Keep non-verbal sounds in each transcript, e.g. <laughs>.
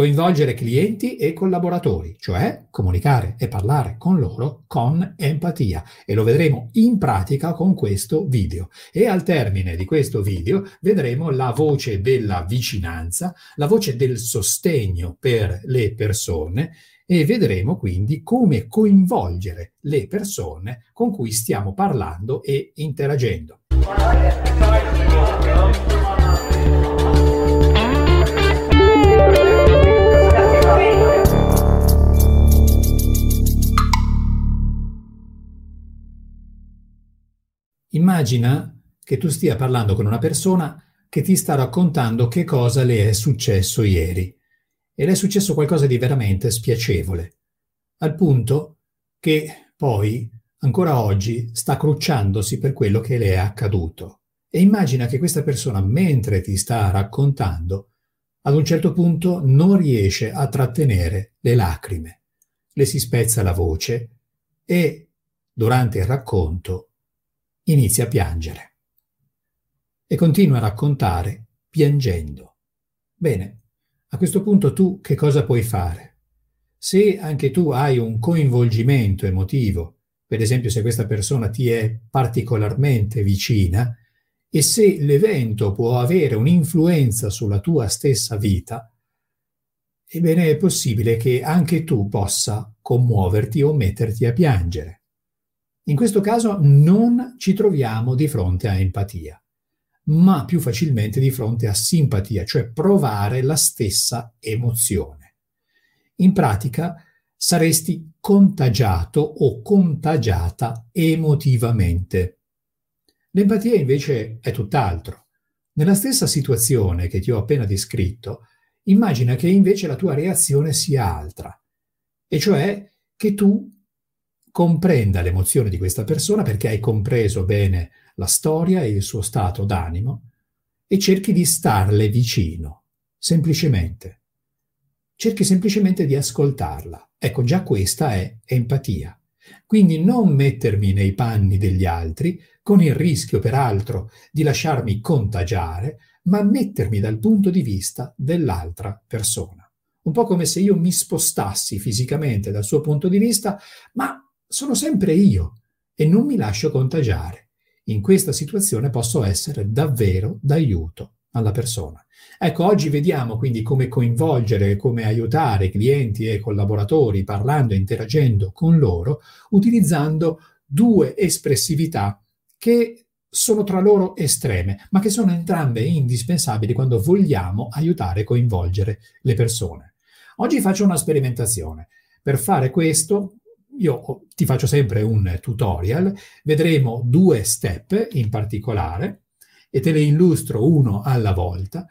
Coinvolgere clienti e collaboratori, cioè comunicare e parlare con loro con empatia. E lo vedremo in pratica con questo video. E al termine di questo video vedremo la voce della vicinanza, la voce del sostegno per le persone e vedremo quindi come coinvolgere le persone con cui stiamo parlando e interagendo. Immagina che tu stia parlando con una persona che ti sta raccontando che cosa le è successo ieri e le è successo qualcosa di veramente spiacevole, al punto che poi, ancora oggi, sta crucciandosi per quello che le è accaduto. E immagina che questa persona, mentre ti sta raccontando, ad un certo punto non riesce a trattenere le lacrime, le si spezza la voce e, durante il racconto, inizia a piangere. E continua a raccontare piangendo. Bene, a questo punto tu che cosa puoi fare? Se anche tu hai un coinvolgimento emotivo, per esempio se questa persona ti è particolarmente vicina, e se l'evento può avere un'influenza sulla tua stessa vita, ebbene è possibile che anche tu possa commuoverti o metterti a piangere. In questo caso non ci troviamo di fronte a empatia, ma più facilmente di fronte a simpatia, cioè provare la stessa emozione. In pratica saresti contagiato o contagiata emotivamente. L'empatia invece è tutt'altro. Nella stessa situazione che ti ho appena descritto, immagina che invece la tua reazione sia altra, e cioè che tu comprenda l'emozione di questa persona perché hai compreso bene la storia e il suo stato d'animo e cerchi di starle vicino, semplicemente. Cerchi semplicemente di ascoltarla. Ecco, già questa è empatia. Quindi non mettermi nei panni degli altri, con il rischio peraltro di lasciarmi contagiare, ma mettermi dal punto di vista dell'altra persona. Un po' come se io mi spostassi fisicamente dal suo punto di vista, ma sono sempre io e non mi lascio contagiare. In questa situazione posso essere davvero d'aiuto alla persona. Ecco, oggi vediamo quindi come coinvolgere, come aiutare clienti e collaboratori parlando e interagendo con loro, utilizzando due espressività che sono tra loro estreme, ma che sono entrambe indispensabili quando vogliamo aiutare e coinvolgere le persone. Oggi faccio una sperimentazione. Per fare questo io ti faccio sempre un tutorial, vedremo due step in particolare e te le illustro uno alla volta,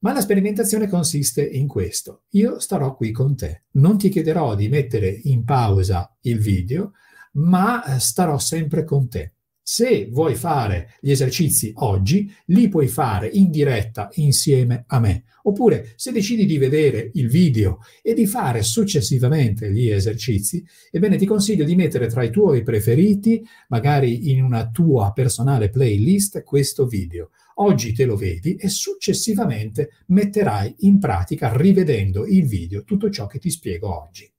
ma la sperimentazione consiste in questo. Io starò qui con te, non ti chiederò di mettere in pausa il video, ma starò sempre con te. Se vuoi fare gli esercizi oggi, li puoi fare in diretta insieme a me. Oppure, se decidi di vedere il video e di fare successivamente gli esercizi, ebbene ti consiglio di mettere tra i tuoi preferiti, magari in una tua personale playlist, questo video. Oggi te lo vedi e successivamente metterai in pratica, rivedendo il video, tutto ciò che ti spiego oggi.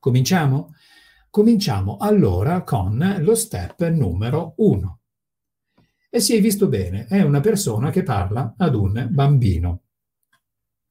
Cominciamo? Cominciamo allora con lo step numero 1. E si è visto bene, è una persona che parla ad un bambino.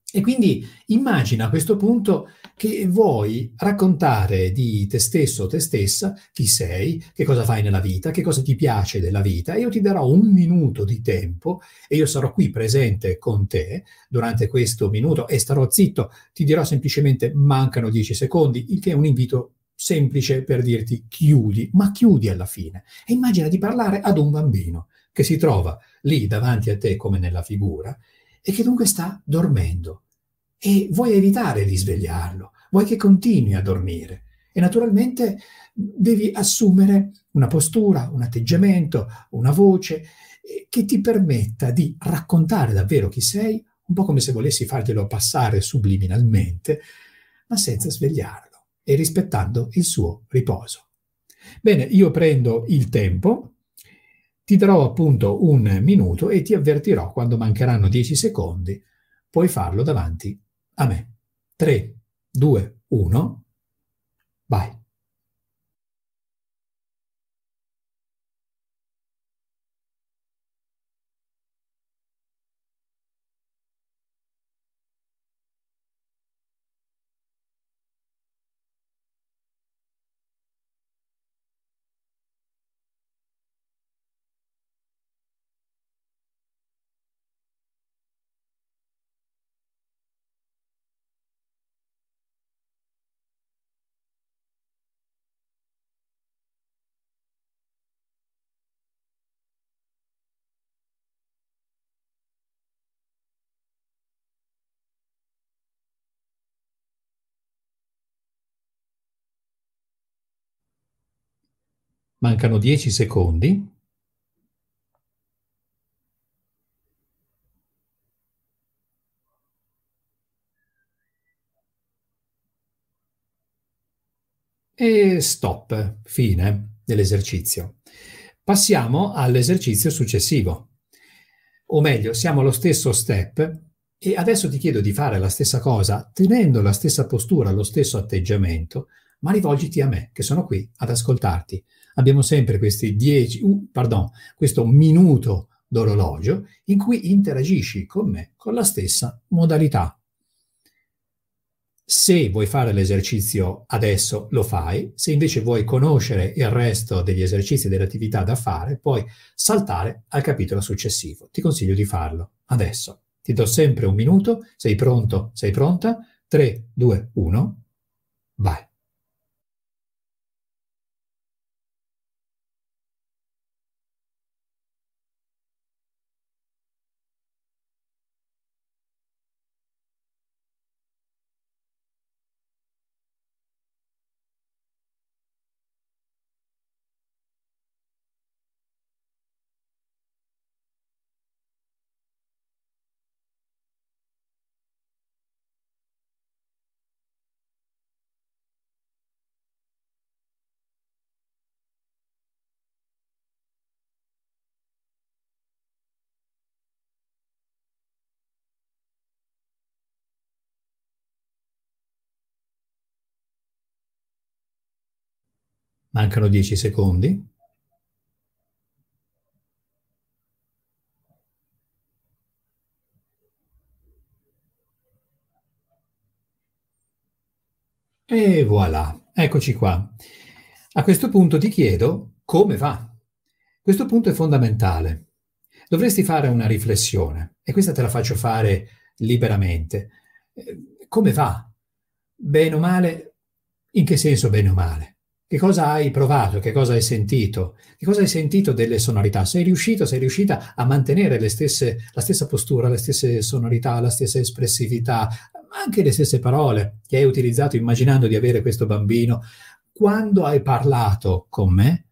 E quindi immagina a questo punto che vuoi raccontare di te stesso o te stessa, chi sei, che cosa fai nella vita, che cosa ti piace della vita. Io ti darò un minuto di tempo e io sarò qui presente con te durante questo minuto e starò zitto, ti dirò semplicemente mancano dieci secondi, il che è un invito semplice per dirti chiudi, ma chiudi alla fine. E immagina di parlare ad un bambino che si trova lì davanti a te come nella figura e che dunque sta dormendo. E vuoi evitare di svegliarlo, vuoi che continui a dormire. E naturalmente devi assumere una postura, un atteggiamento, una voce eh, che ti permetta di raccontare davvero chi sei, un po' come se volessi farglielo passare subliminalmente, ma senza svegliarlo e rispettando il suo riposo. Bene, io prendo il tempo, ti darò appunto un minuto e ti avvertirò quando mancheranno dieci secondi, puoi farlo davanti a me. 3, 2, 1, vai. Mancano 10 secondi. E stop, fine dell'esercizio. Passiamo all'esercizio successivo. O meglio, siamo allo stesso step e adesso ti chiedo di fare la stessa cosa tenendo la stessa postura, lo stesso atteggiamento, ma rivolgiti a me, che sono qui ad ascoltarti abbiamo sempre questi dieci, uh, pardon, questo minuto d'orologio in cui interagisci con me con la stessa modalità. Se vuoi fare l'esercizio adesso, lo fai. Se invece vuoi conoscere il resto degli esercizi e delle attività da fare, puoi saltare al capitolo successivo. Ti consiglio di farlo adesso. Ti do sempre un minuto. Sei pronto? Sei pronta? 3, 2, 1, vai. Mancano 10 secondi. E voilà, eccoci qua. A questo punto ti chiedo come va. Questo punto è fondamentale. Dovresti fare una riflessione e questa te la faccio fare liberamente. Eh, come va? Bene o male? In che senso bene o male? Che cosa hai provato? Che cosa hai sentito? Che cosa hai sentito delle sonorità? Sei riuscito, sei riuscita a mantenere stesse, la stessa postura, le stesse sonorità, la stessa espressività, anche le stesse parole che hai utilizzato immaginando di avere questo bambino? Quando hai parlato con me,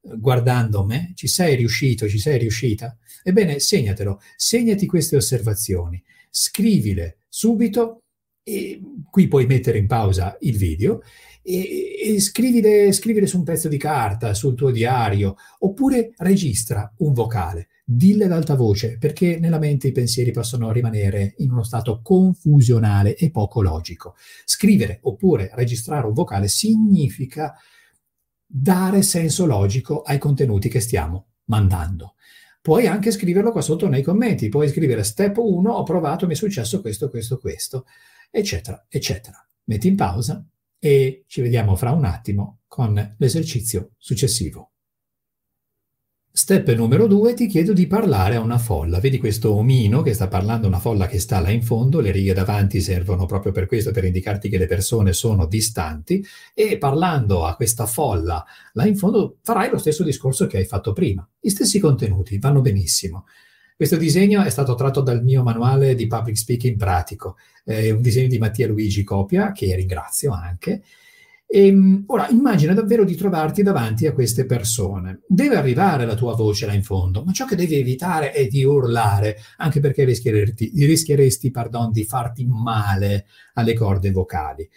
guardando me, ci sei riuscito, ci sei riuscita? Ebbene, segnatelo, segnati queste osservazioni, scrivile subito e qui puoi mettere in pausa il video e, e scrivile, scrivile su un pezzo di carta, sul tuo diario, oppure registra un vocale, dille ad alta voce, perché nella mente i pensieri possono rimanere in uno stato confusionale e poco logico. Scrivere oppure registrare un vocale significa dare senso logico ai contenuti che stiamo mandando. Puoi anche scriverlo qua sotto nei commenti, puoi scrivere step 1, ho provato, mi è successo questo, questo, questo, eccetera, eccetera. Metti in pausa e ci vediamo fra un attimo con l'esercizio successivo. Step numero due, ti chiedo di parlare a una folla. Vedi questo omino che sta parlando a una folla che sta là in fondo, le righe davanti servono proprio per questo, per indicarti che le persone sono distanti e parlando a questa folla là in fondo farai lo stesso discorso che hai fatto prima. Gli stessi contenuti vanno benissimo. Questo disegno è stato tratto dal mio manuale di public speaking pratico, è un disegno di Mattia Luigi Copia, che ringrazio anche. E, ehm, ora immagina davvero di trovarti davanti a queste persone. Deve arrivare la tua voce là in fondo, ma ciò che devi evitare è di urlare, anche perché rischieresti, rischieresti pardon, di farti male alle corde vocali.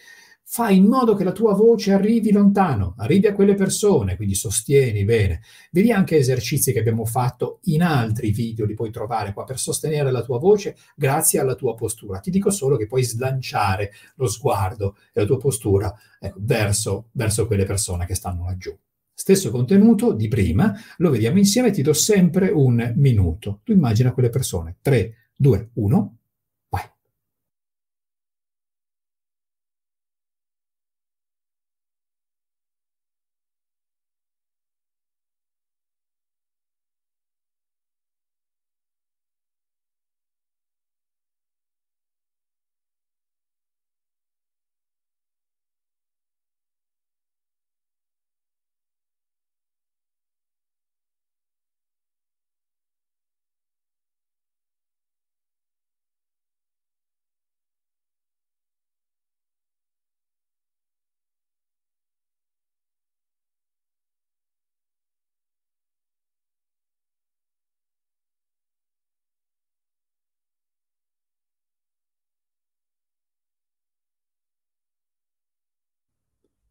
Fai in modo che la tua voce arrivi lontano, arrivi a quelle persone, quindi sostieni bene. Vedi anche esercizi che abbiamo fatto in altri video, li puoi trovare qua per sostenere la tua voce grazie alla tua postura. Ti dico solo che puoi slanciare lo sguardo e la tua postura ecco, verso, verso quelle persone che stanno laggiù. Stesso contenuto di prima, lo vediamo insieme, ti do sempre un minuto. Tu immagina quelle persone. 3, 2, 1.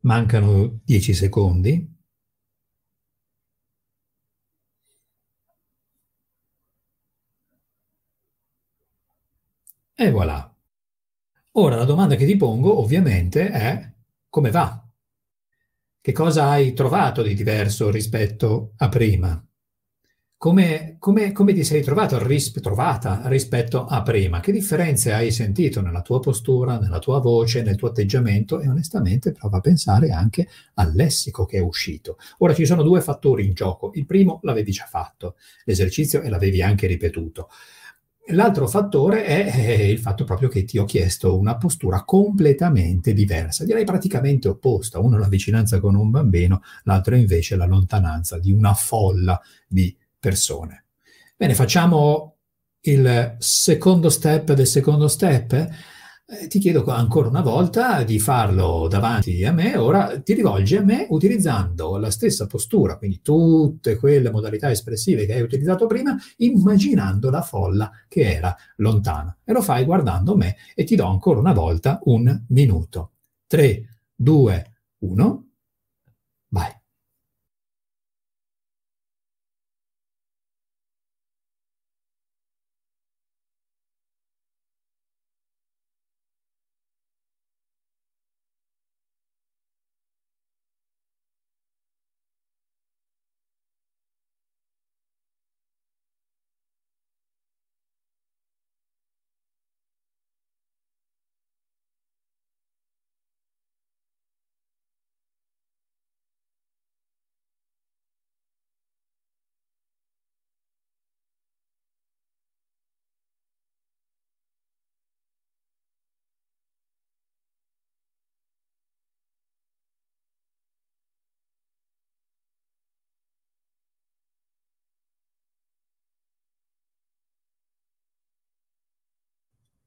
Mancano 10 secondi. E voilà. Ora la domanda che ti pongo ovviamente è come va? Che cosa hai trovato di diverso rispetto a prima? Come, come, come, ti sei trovato, ris- trovata rispetto a prima? Che differenze hai sentito nella tua postura, nella tua voce, nel tuo atteggiamento? E onestamente prova a pensare anche al lessico che è uscito. Ora ci sono due fattori in gioco. Il primo l'avevi già fatto, l'esercizio, e l'avevi anche ripetuto. L'altro fattore è il fatto proprio che ti ho chiesto una postura completamente diversa, direi praticamente opposta. Uno la vicinanza con un bambino, l'altro invece la lontananza di una folla di persone. Bene, facciamo il secondo step del secondo step. Eh, ti chiedo ancora una volta di farlo davanti a me. Ora ti rivolgi a me utilizzando la stessa postura, quindi tutte quelle modalità espressive che hai utilizzato prima, immaginando la folla che era lontana. E lo fai guardando me e ti do ancora una volta un minuto. 3, 2, 1, vai.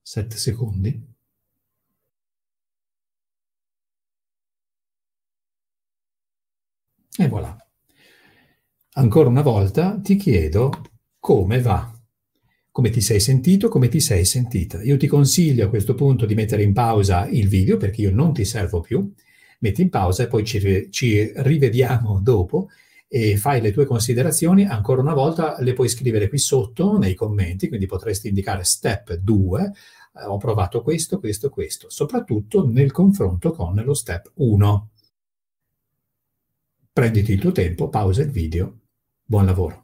7 secondi. E voilà. Ancora una volta ti chiedo come va, come ti sei sentito, come ti sei sentita. Io ti consiglio a questo punto di mettere in pausa il video perché io non ti servo più. Metti in pausa e poi ci, ci rivediamo dopo e fai le tue considerazioni, ancora una volta le puoi scrivere qui sotto nei commenti, quindi potresti indicare step 2, eh, ho provato questo, questo, questo, soprattutto nel confronto con lo step 1. Prenditi il tuo tempo, pausa il video, buon lavoro.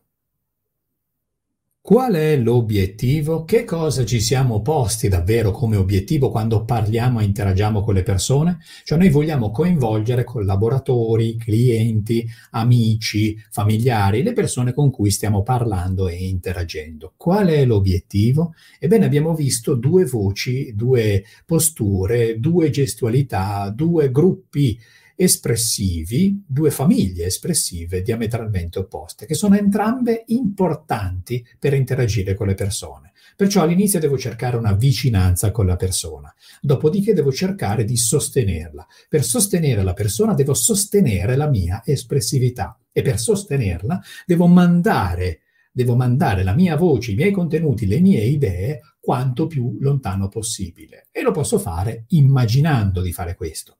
Qual è l'obiettivo? Che cosa ci siamo posti davvero come obiettivo quando parliamo e interagiamo con le persone? Cioè noi vogliamo coinvolgere collaboratori, clienti, amici, familiari, le persone con cui stiamo parlando e interagendo. Qual è l'obiettivo? Ebbene abbiamo visto due voci, due posture, due gestualità, due gruppi espressivi, due famiglie espressive diametralmente opposte, che sono entrambe importanti per interagire con le persone. Perciò all'inizio devo cercare una vicinanza con la persona, dopodiché devo cercare di sostenerla. Per sostenere la persona devo sostenere la mia espressività e per sostenerla devo mandare, devo mandare la mia voce, i miei contenuti, le mie idee quanto più lontano possibile. E lo posso fare immaginando di fare questo.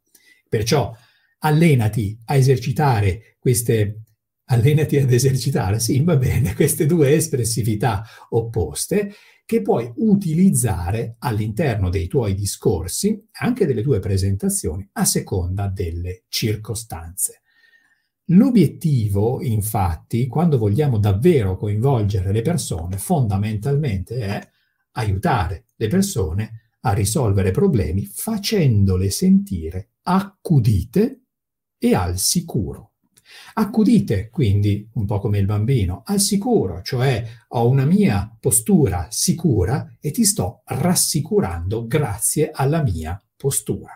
Perciò allenati a esercitare queste allenati ad esercitare, sì, va bene, <laughs> queste due espressività opposte che puoi utilizzare all'interno dei tuoi discorsi, anche delle tue presentazioni, a seconda delle circostanze. L'obiettivo, infatti, quando vogliamo davvero coinvolgere le persone, fondamentalmente è aiutare le persone a risolvere problemi facendole sentire accudite e al sicuro. Accudite quindi, un po' come il bambino, al sicuro, cioè ho una mia postura sicura e ti sto rassicurando grazie alla mia postura.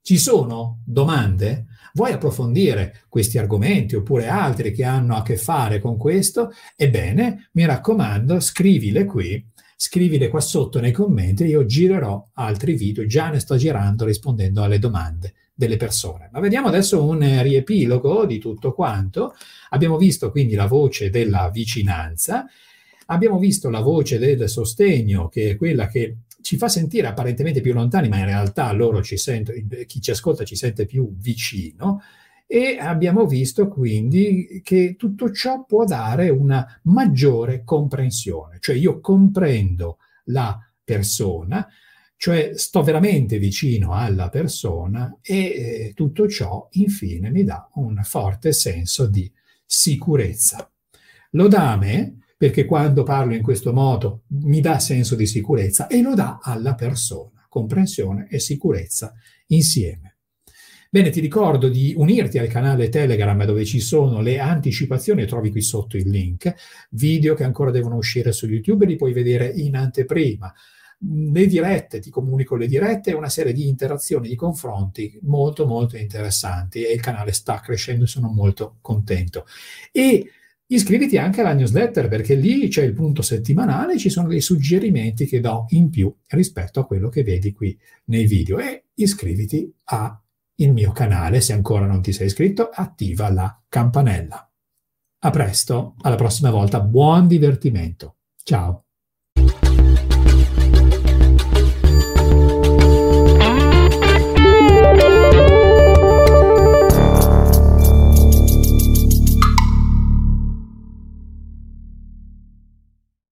Ci sono domande? Vuoi approfondire questi argomenti oppure altri che hanno a che fare con questo? Ebbene, mi raccomando, scrivile qui, scrivile qua sotto nei commenti, io girerò altri video, già ne sto girando rispondendo alle domande delle persone. Ma vediamo adesso un riepilogo di tutto quanto. Abbiamo visto quindi la voce della vicinanza, abbiamo visto la voce del sostegno, che è quella che ci fa sentire apparentemente più lontani, ma in realtà loro ci sentono, chi ci ascolta ci sente più vicino. E abbiamo visto quindi che tutto ciò può dare una maggiore comprensione, cioè io comprendo la persona, cioè sto veramente vicino alla persona e eh, tutto ciò infine mi dà un forte senso di sicurezza. Lo dà a me perché quando parlo in questo modo mi dà senso di sicurezza e lo dà alla persona, comprensione e sicurezza insieme. Bene, ti ricordo di unirti al canale Telegram dove ci sono le anticipazioni, trovi qui sotto il link, video che ancora devono uscire su YouTube li puoi vedere in anteprima le dirette, ti comunico le dirette e una serie di interazioni, di confronti molto molto interessanti e il canale sta crescendo e sono molto contento. E iscriviti anche alla newsletter perché lì c'è il punto settimanale, ci sono dei suggerimenti che do in più rispetto a quello che vedi qui nei video e iscriviti al mio canale, se ancora non ti sei iscritto, attiva la campanella. A presto, alla prossima volta, buon divertimento. Ciao.